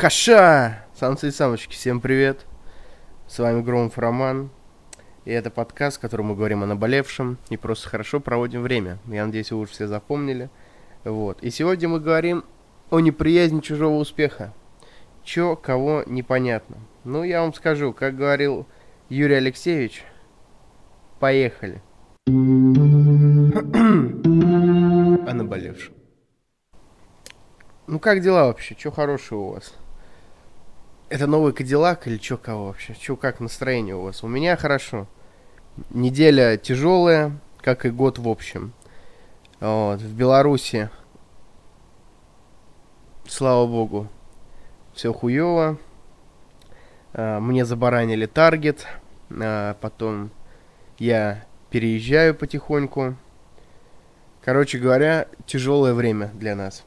Каша! Самцы и самочки, всем привет! С вами Громов Роман. И это подкаст, в котором мы говорим о наболевшем и просто хорошо проводим время. Я надеюсь, вы уже все запомнили. Вот. И сегодня мы говорим о неприязни чужого успеха. Чё, кого, непонятно. Ну, я вам скажу, как говорил Юрий Алексеевич, поехали. о наболевшем. Ну, как дела вообще? Чё хорошего у вас? Это новый Кадиллак или чё кого вообще? Чё, как настроение у вас? У меня хорошо. Неделя тяжелая, как и год в общем. Вот, в Беларуси, слава богу, все хуево. А, мне забаранили таргет. А, потом я переезжаю потихоньку. Короче говоря, тяжелое время для нас.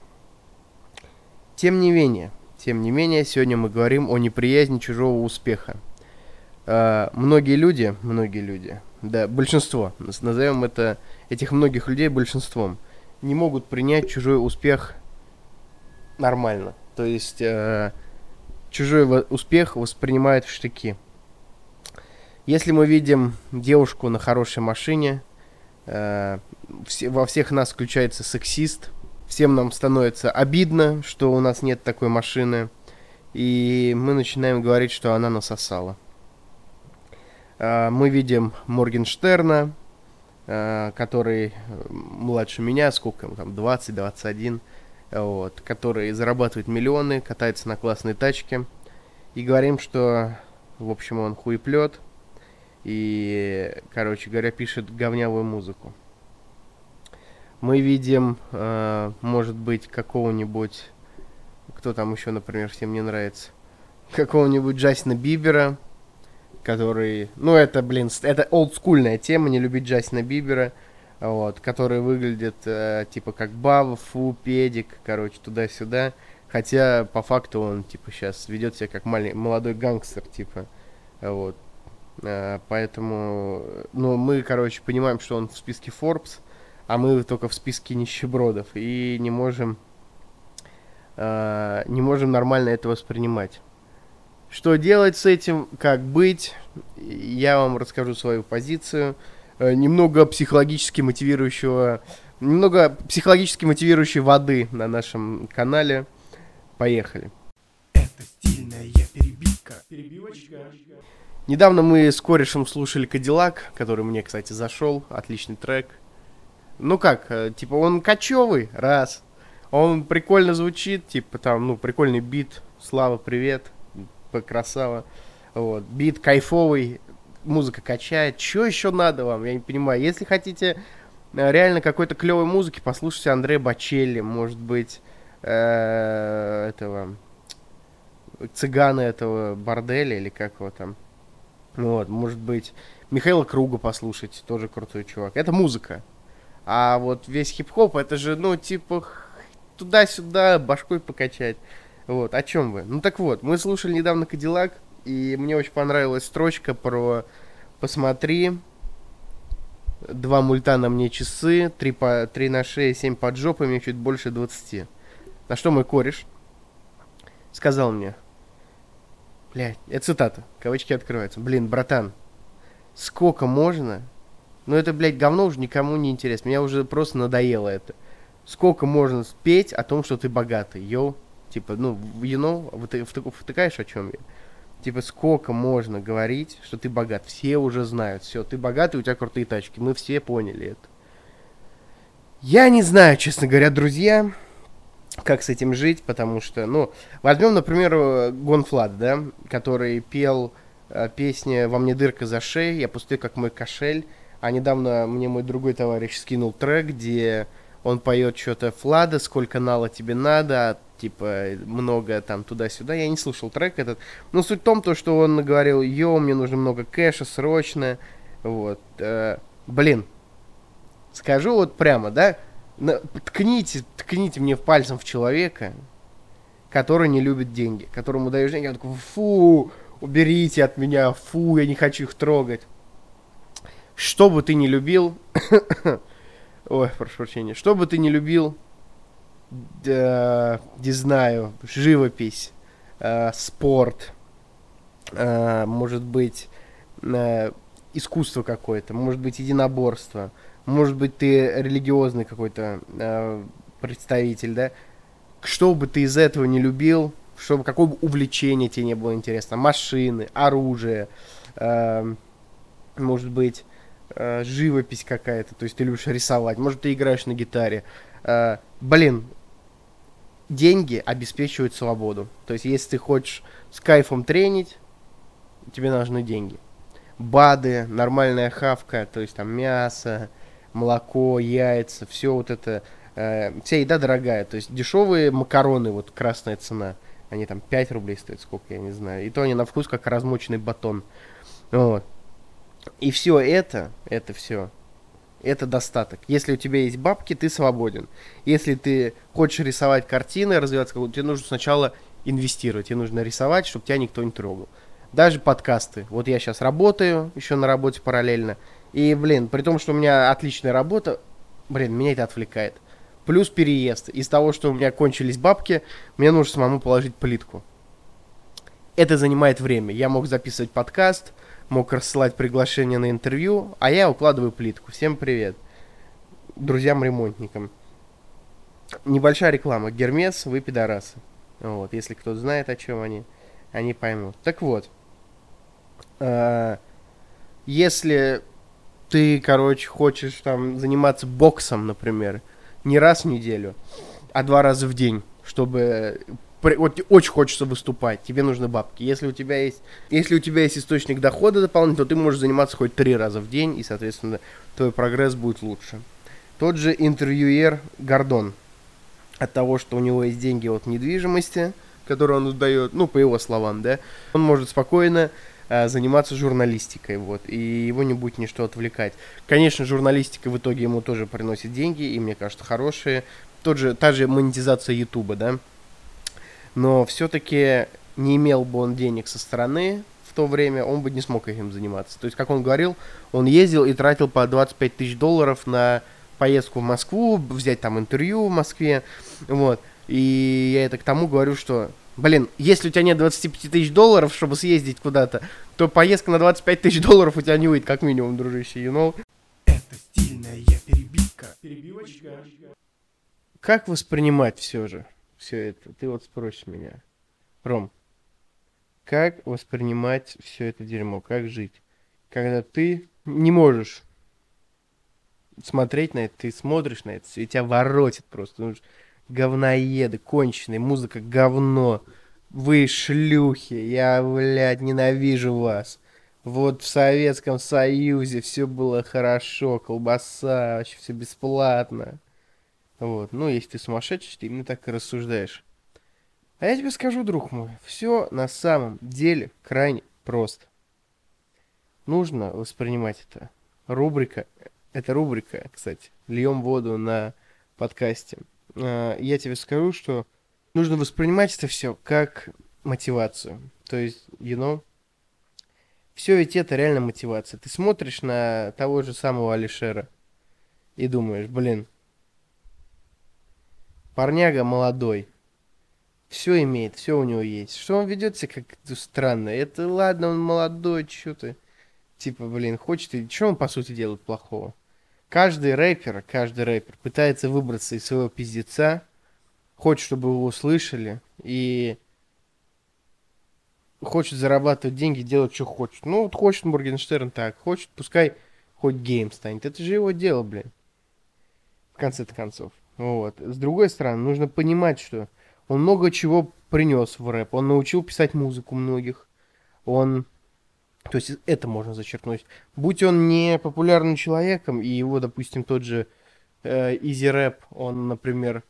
Тем не менее, тем не менее, сегодня мы говорим о неприязни чужого успеха. Э, многие люди, многие люди, да, большинство, назовем это, этих многих людей большинством, не могут принять чужой успех нормально. То есть э, чужой успех воспринимают в штыки. Если мы видим девушку на хорошей машине, э, во всех нас включается сексист – всем нам становится обидно, что у нас нет такой машины, и мы начинаем говорить, что она насосала. А, мы видим Моргенштерна, а, который младше меня, сколько ему там, 20-21, вот, который зарабатывает миллионы, катается на классной тачке, и говорим, что, в общем, он хуеплет, и, короче говоря, пишет говнявую музыку мы видим, э, может быть, какого-нибудь, кто там еще, например, всем не нравится, какого-нибудь Джастина Бибера, который, ну это, блин, это олдскульная тема, не любить Джастина Бибера, вот, который выглядит э, типа как Баба, Фу, Педик, короче, туда-сюда, хотя по факту он типа сейчас ведет себя как малень, молодой гангстер, типа, вот, э, поэтому, ну мы, короче, понимаем, что он в списке Forbes, а мы только в списке нищебродов и не можем э, не можем нормально это воспринимать. Что делать с этим, как быть, я вам расскажу свою позицию. Э, немного психологически мотивирующего, немного психологически мотивирующей воды на нашем канале. Поехали. Это стильная перебивка. Перебивочка. Недавно мы с корешем слушали Кадиллак, который мне, кстати, зашел. Отличный трек. Ну как, э, типа он кочевый, раз. Он прикольно звучит, типа там, ну, прикольный бит. Слава, привет, красава. Вот, бит кайфовый, музыка качает. Что еще надо вам, я не понимаю. Если хотите э, реально какой-то клевой музыки, послушайте Андрея Бачелли, может быть, э, этого цыгана этого борделя или как его там. Вот, может быть, Михаила Круга послушать, тоже крутой чувак. Это музыка. А вот весь хип-хоп, это же, ну, типа, туда-сюда башкой покачать. Вот, о чем вы? Ну так вот, мы слушали недавно Кадиллак, и мне очень понравилась строчка про «Посмотри, два мульта на мне часы, три, по, три на шее, семь под жопами, чуть больше двадцати». На что мой кореш сказал мне, блядь, это цитата, кавычки открываются, блин, братан, сколько можно ну это, блядь, говно уже никому не интересно. Меня уже просто надоело это. Сколько можно спеть о том, что ты богатый, йоу? Типа, ну, you know, ты втыкаешь о чем я? Типа, сколько можно говорить, что ты богат? Все уже знают, все, ты богатый, у тебя крутые тачки. Мы все поняли это. Я не знаю, честно говоря, друзья, как с этим жить, потому что, ну, возьмем, например, Гонфлад, да, который пел э, песни «Во мне дырка за шеей», «Я пустой, как мой кошель», а недавно мне мой другой товарищ скинул трек, где он поет что-то Флада, сколько нала тебе надо, типа много там туда-сюда. Я не слушал трек этот. Но суть в том, то, что он говорил, йоу, мне нужно много кэша, срочно. Вот. Э, блин, скажу вот прямо, да, ткните, ткните мне пальцем в человека, который не любит деньги, которому даешь деньги, он такой, фу, уберите от меня, фу, я не хочу их трогать что бы ты ни любил, ой, прошу прощения, что бы ты ни любил, да, не знаю, живопись, э, спорт, э, может быть э, искусство какое-то, может быть единоборство, может быть ты религиозный какой-то э, представитель, да, что бы ты из этого не любил, чтобы какое бы увлечение тебе не было интересно, машины, оружие, э, может быть э, живопись какая-то, то есть ты любишь рисовать, может ты играешь на гитаре, э, блин, деньги обеспечивают свободу, то есть если ты хочешь с кайфом тренить, тебе нужны деньги. БАДы, нормальная хавка, то есть там мясо, молоко, яйца, все вот это, э, вся еда дорогая, то есть дешевые макароны, вот красная цена, они там 5 рублей стоят, сколько, я не знаю, и то они на вкус как размоченный батон, вот. И все это, это все, это достаток. Если у тебя есть бабки, ты свободен. Если ты хочешь рисовать картины, развиваться, тебе нужно сначала инвестировать, тебе нужно рисовать, чтобы тебя никто не трогал. Даже подкасты. Вот я сейчас работаю, еще на работе параллельно. И, блин, при том, что у меня отличная работа, блин, меня это отвлекает. Плюс переезд. Из того, что у меня кончились бабки, мне нужно самому положить плитку. Это занимает время. Я мог записывать подкаст, мог рассылать приглашение на интервью, а я укладываю плитку. Всем привет. Друзьям-ремонтникам. Небольшая реклама. Гермес, вы пидорасы. Вот, если кто знает, о чем они, они поймут. Так вот, э, если ты, короче, хочешь там заниматься боксом, например, не раз в неделю, а два раза в день, чтобы вот очень хочется выступать, тебе нужны бабки. Если у тебя есть, если у тебя есть источник дохода дополнительно, то ты можешь заниматься хоть три раза в день, и, соответственно, твой прогресс будет лучше. Тот же интервьюер Гордон, от того, что у него есть деньги от недвижимости, которые он отдает, ну, по его словам, да, он может спокойно Э, заниматься журналистикой, вот, и его не будет ничто отвлекать. Конечно, журналистика в итоге ему тоже приносит деньги, и мне кажется, хорошие. Тот же, та же монетизация Ютуба, да, но все-таки не имел бы он денег со стороны в то время, он бы не смог этим заниматься. То есть, как он говорил, он ездил и тратил по 25 тысяч долларов на поездку в Москву, взять там интервью в Москве, вот. И я это к тому говорю, что Блин, если у тебя нет 25 тысяч долларов, чтобы съездить куда-то, то поездка на 25 тысяч долларов у тебя не выйдет, как минимум, дружище, you know? Это стильная перебивка. Перебивочка. Как воспринимать все же все это? Ты вот спросишь меня. Ром, как воспринимать все это дерьмо? Как жить? Когда ты не можешь смотреть на это, ты смотришь на это и тебя воротит просто говноеды, конченые, музыка говно. Вы шлюхи, я, блядь, ненавижу вас. Вот в Советском Союзе все было хорошо, колбаса, вообще все бесплатно. Вот, ну, если ты сумасшедший, ты именно так и рассуждаешь. А я тебе скажу, друг мой, все на самом деле крайне просто. Нужно воспринимать это. Рубрика, это рубрика, кстати, льем воду на подкасте. Э, я тебе скажу, что нужно воспринимать это все как мотивацию. То есть, you know, все ведь это реально мотивация. Ты смотришь на того же самого Алишера и думаешь, блин, парняга молодой, все имеет, все у него есть. Что он ведет себя как-то странно. Это ладно, он молодой, что ты. Типа, блин, хочет, и что он по сути делает плохого? Каждый рэпер, каждый рэпер пытается выбраться из своего пиздеца, хочет, чтобы его услышали, и хочет зарабатывать деньги, делать, что хочет. Ну, вот хочет Моргенштерн так, хочет, пускай хоть геем станет. Это же его дело, блин. В конце-то концов. Вот. С другой стороны, нужно понимать, что он много чего принес в рэп. Он научил писать музыку многих. Он то есть это можно зачеркнуть. Будь он не популярным человеком, и его, допустим, тот же э, Easy Rap, он, например,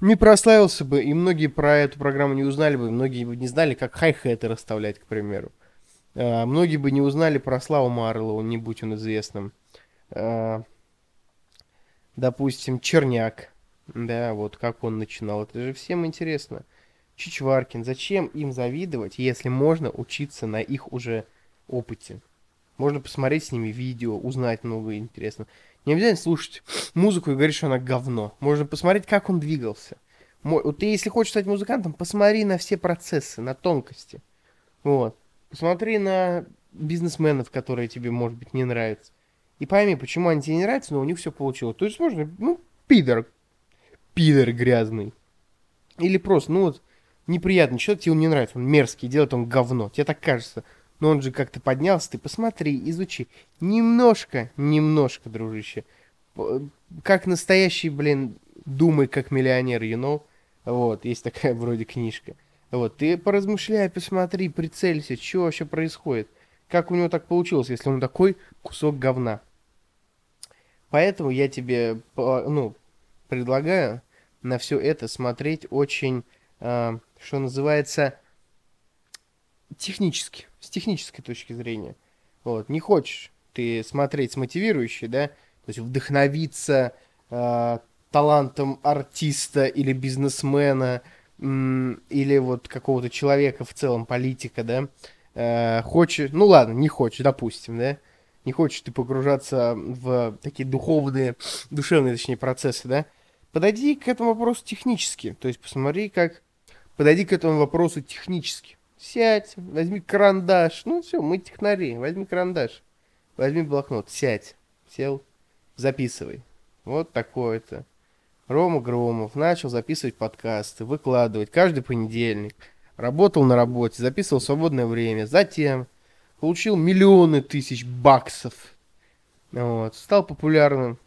не прославился бы, и многие про эту программу не узнали бы, многие бы не знали, как хай-хеты расставлять, к примеру. Э, многие бы не узнали про Славу Марлоу, не будь он известным. Э, допустим, Черняк, да, вот как он начинал, это же всем интересно. Чичваркин, зачем им завидовать, если можно учиться на их уже опыте. Можно посмотреть с ними видео, узнать много интересного. Не обязательно слушать музыку и говорить, что она говно. Можно посмотреть, как он двигался. Вот ты, если хочешь стать музыкантом, посмотри на все процессы, на тонкости. Вот. Посмотри на бизнесменов, которые тебе, может быть, не нравятся. И пойми, почему они тебе не нравятся, но у них все получилось. То есть, можно, ну, пидор. Пидор грязный. Или просто, ну вот, неприятный человек, тебе он не нравится, он мерзкий, делает он говно. Тебе так кажется. Но он же как-то поднялся, ты посмотри, изучи. Немножко, немножко, дружище. Как настоящий, блин, думай как миллионер, you know. Вот, есть такая вроде книжка. Вот, ты поразмышляй, посмотри, прицелься, что вообще происходит. Как у него так получилось, если он такой кусок говна. Поэтому я тебе, ну, предлагаю на все это смотреть очень, э, что называется, технически, с технической точки зрения. Вот, не хочешь ты смотреть смотивирующий, да, то есть вдохновиться э, талантом артиста или бизнесмена, или вот какого-то человека в целом, политика, да, э, хочешь, ну ладно, не хочешь, допустим, да, не хочешь ты погружаться в такие духовные, душевные, точнее, процессы, да, подойди к этому вопросу технически, то есть посмотри, как, подойди к этому вопросу технически, сядь, возьми карандаш, ну все, мы технари, возьми карандаш, возьми блокнот, сядь, сел, записывай, вот такое-то, Рома Громов начал записывать подкасты, выкладывать. Каждый понедельник. Работал на работе, записывал свободное время. Затем получил миллионы тысяч баксов. Вот, стал популярным.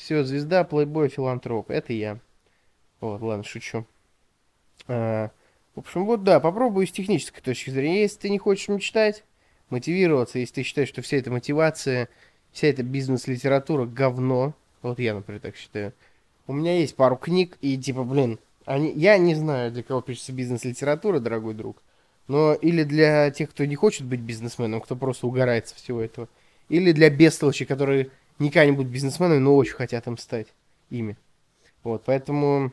Все, звезда, плейбой, филантроп. Это я. Вот, ладно, шучу. А, в общем, вот да, попробуй с технической точки зрения. Если ты не хочешь мечтать, мотивироваться, если ты считаешь, что вся эта мотивация, вся эта бизнес-литература говно, вот я, например, так считаю, у меня есть пару книг, и типа, блин, они, я не знаю, для кого пишется бизнес-литература, дорогой друг, но или для тех, кто не хочет быть бизнесменом, кто просто угорает со всего этого, или для бестолочей, которые никогда не будут бизнесменами, но очень хотят им стать ими. Вот, поэтому,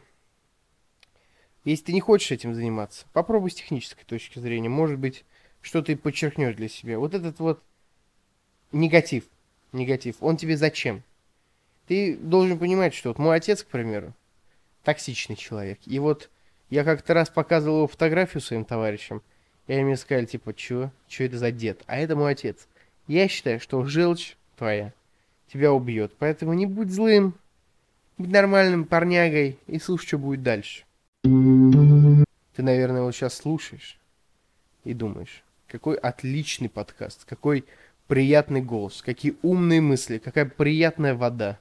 если ты не хочешь этим заниматься, попробуй с технической точки зрения. Может быть, что ты подчеркнешь для себя. Вот этот вот негатив, негатив, он тебе зачем? Ты должен понимать, что вот мой отец, к примеру, токсичный человек. И вот я как-то раз показывал его фотографию своим товарищам, и они мне сказали, типа, чё? Чё это за дед? А это мой отец. Я считаю, что желчь твоя тебя убьет. Поэтому не будь злым, будь нормальным парнягой и слушай, что будет дальше. Ты, наверное, вот сейчас слушаешь и думаешь, какой отличный подкаст, какой приятный голос, какие умные мысли, какая приятная вода.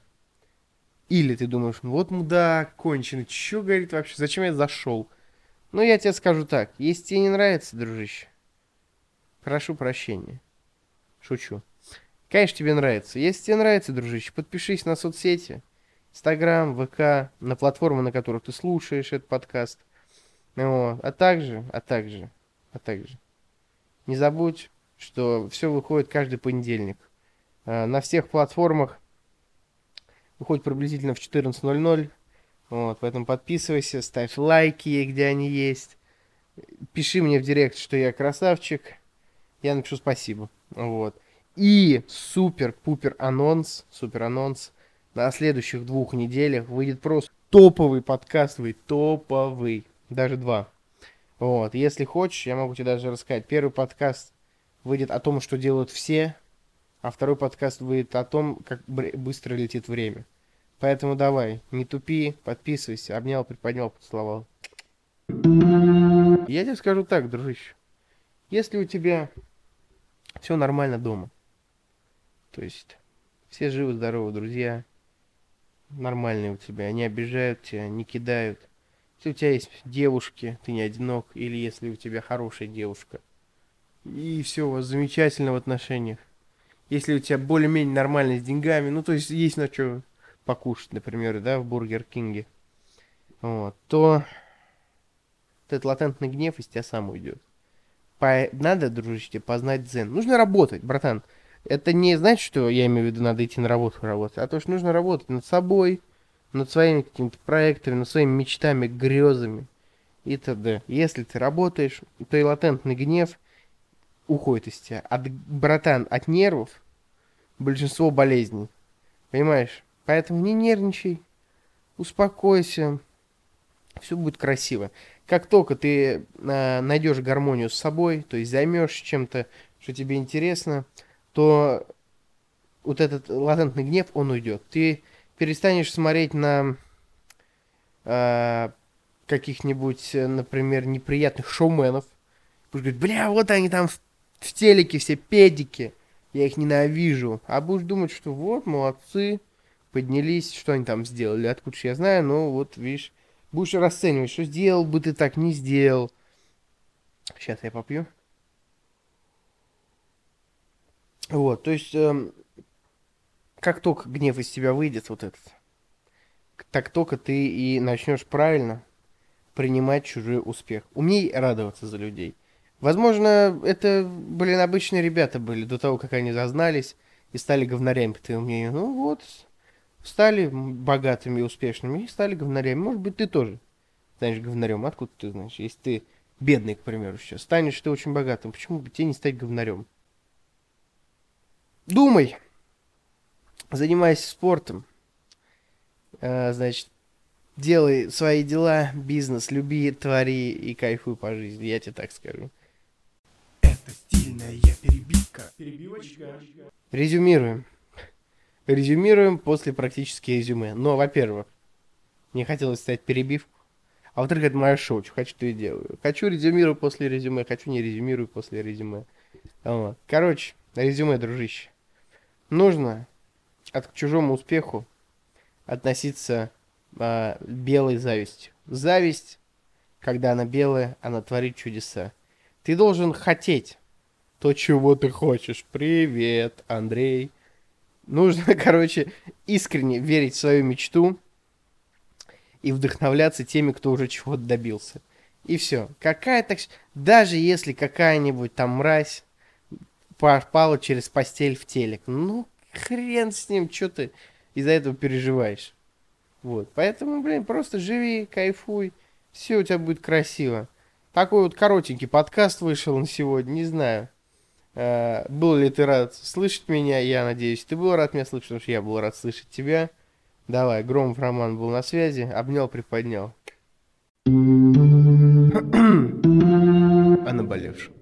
Или ты думаешь, ну вот мудак, конченый, чё говорит вообще, зачем я зашел? Ну, я тебе скажу так, если тебе не нравится, дружище, прошу прощения. Шучу. Конечно, тебе нравится. Если тебе нравится, дружище, подпишись на соцсети. Инстаграм, ВК, на платформы, на которых ты слушаешь этот подкаст. Вот. А также, а также, а также. Не забудь, что все выходит каждый понедельник. А, на всех платформах выходит приблизительно в 14.00. Вот, поэтому подписывайся, ставь лайки, где они есть. Пиши мне в директ, что я красавчик. Я напишу спасибо. Вот. И супер-пупер анонс, супер анонс. На следующих двух неделях выйдет просто топовый подкаст, выйдет топовый. Даже два. Вот, если хочешь, я могу тебе даже рассказать. Первый подкаст выйдет о том, что делают все а второй подкаст выйдет о том, как быстро летит время. Поэтому давай, не тупи, подписывайся, обнял, приподнял, поцеловал. Я тебе скажу так, дружище. Если у тебя все нормально дома, то есть все живы, здоровы, друзья, нормальные у тебя, они обижают тебя, не кидают. Если у тебя есть девушки, ты не одинок, или если у тебя хорошая девушка, и все у вас замечательно в отношениях, если у тебя более-менее нормально с деньгами, ну, то есть есть на что покушать, например, да, в Бургер Кинге, вот, то этот латентный гнев из тебя сам уйдет. По... Надо, дружище, познать дзен. Нужно работать, братан. Это не значит, что я имею в виду, надо идти на работу работать, а то, что нужно работать над собой, над своими какими-то проектами, над своими мечтами, грезами и т.д. Если ты работаешь, то и латентный гнев уходит из тебя. От, братан, от нервов большинство болезней. Понимаешь? Поэтому не нервничай, успокойся, Все будет красиво. Как только ты э, найдешь гармонию с собой, то есть займешь чем-то, что тебе интересно, то вот этот латентный гнев, он уйдет. Ты перестанешь смотреть на э, каких-нибудь, например, неприятных шоуменов. Будешь говорить, бля, вот они там в, в телеке все педики, я их ненавижу. А будешь думать, что вот, молодцы, поднялись, что они там сделали, откуда я знаю, но вот, видишь, будешь расценивать, что сделал бы ты так, не сделал. Сейчас я попью. Вот, то есть, эм, как только гнев из тебя выйдет, вот этот, так только ты и начнешь правильно принимать чужой успех. Умей радоваться за людей. Возможно, это, блин, обычные ребята были до того, как они зазнались и стали говнарями, по твоему. Ну вот, стали богатыми и успешными и стали говнарями. Может быть, ты тоже станешь говнарем. Откуда ты знаешь? Если ты бедный, к примеру, сейчас, станешь ты очень богатым, почему бы тебе не стать говнарем? Думай. Занимайся спортом. А, значит, делай свои дела, бизнес, люби, твори и кайфуй по жизни, я тебе так скажу. Это стильная перебивка. Перебивочка. Резюмируем резюмируем после практически резюме. Но, во-первых, мне хотелось стать перебивку. А во-вторых, это мое шоу, что хочу, то и делаю. Хочу резюмирую после резюме, хочу не резюмирую после резюме. Вот. Короче, резюме, дружище. Нужно от к чужому успеху относиться а, белой завистью. Зависть, когда она белая, она творит чудеса. Ты должен хотеть то, чего ты хочешь. Привет, Андрей. Нужно, короче, искренне верить в свою мечту и вдохновляться теми, кто уже чего-то добился. И все. Какая-то... Даже если какая-нибудь там мразь попала через постель в телек, ну, хрен с ним, что ты из-за этого переживаешь. Вот. Поэтому, блин, просто живи, кайфуй. Все у тебя будет красиво. Такой вот коротенький подкаст вышел на сегодня, не знаю. Э, был ли ты рад слышать меня? Я надеюсь, ты был рад меня слышать, потому что я был рад слышать тебя. Давай, Громов Роман был на связи, обнял, приподнял. О наболевшем.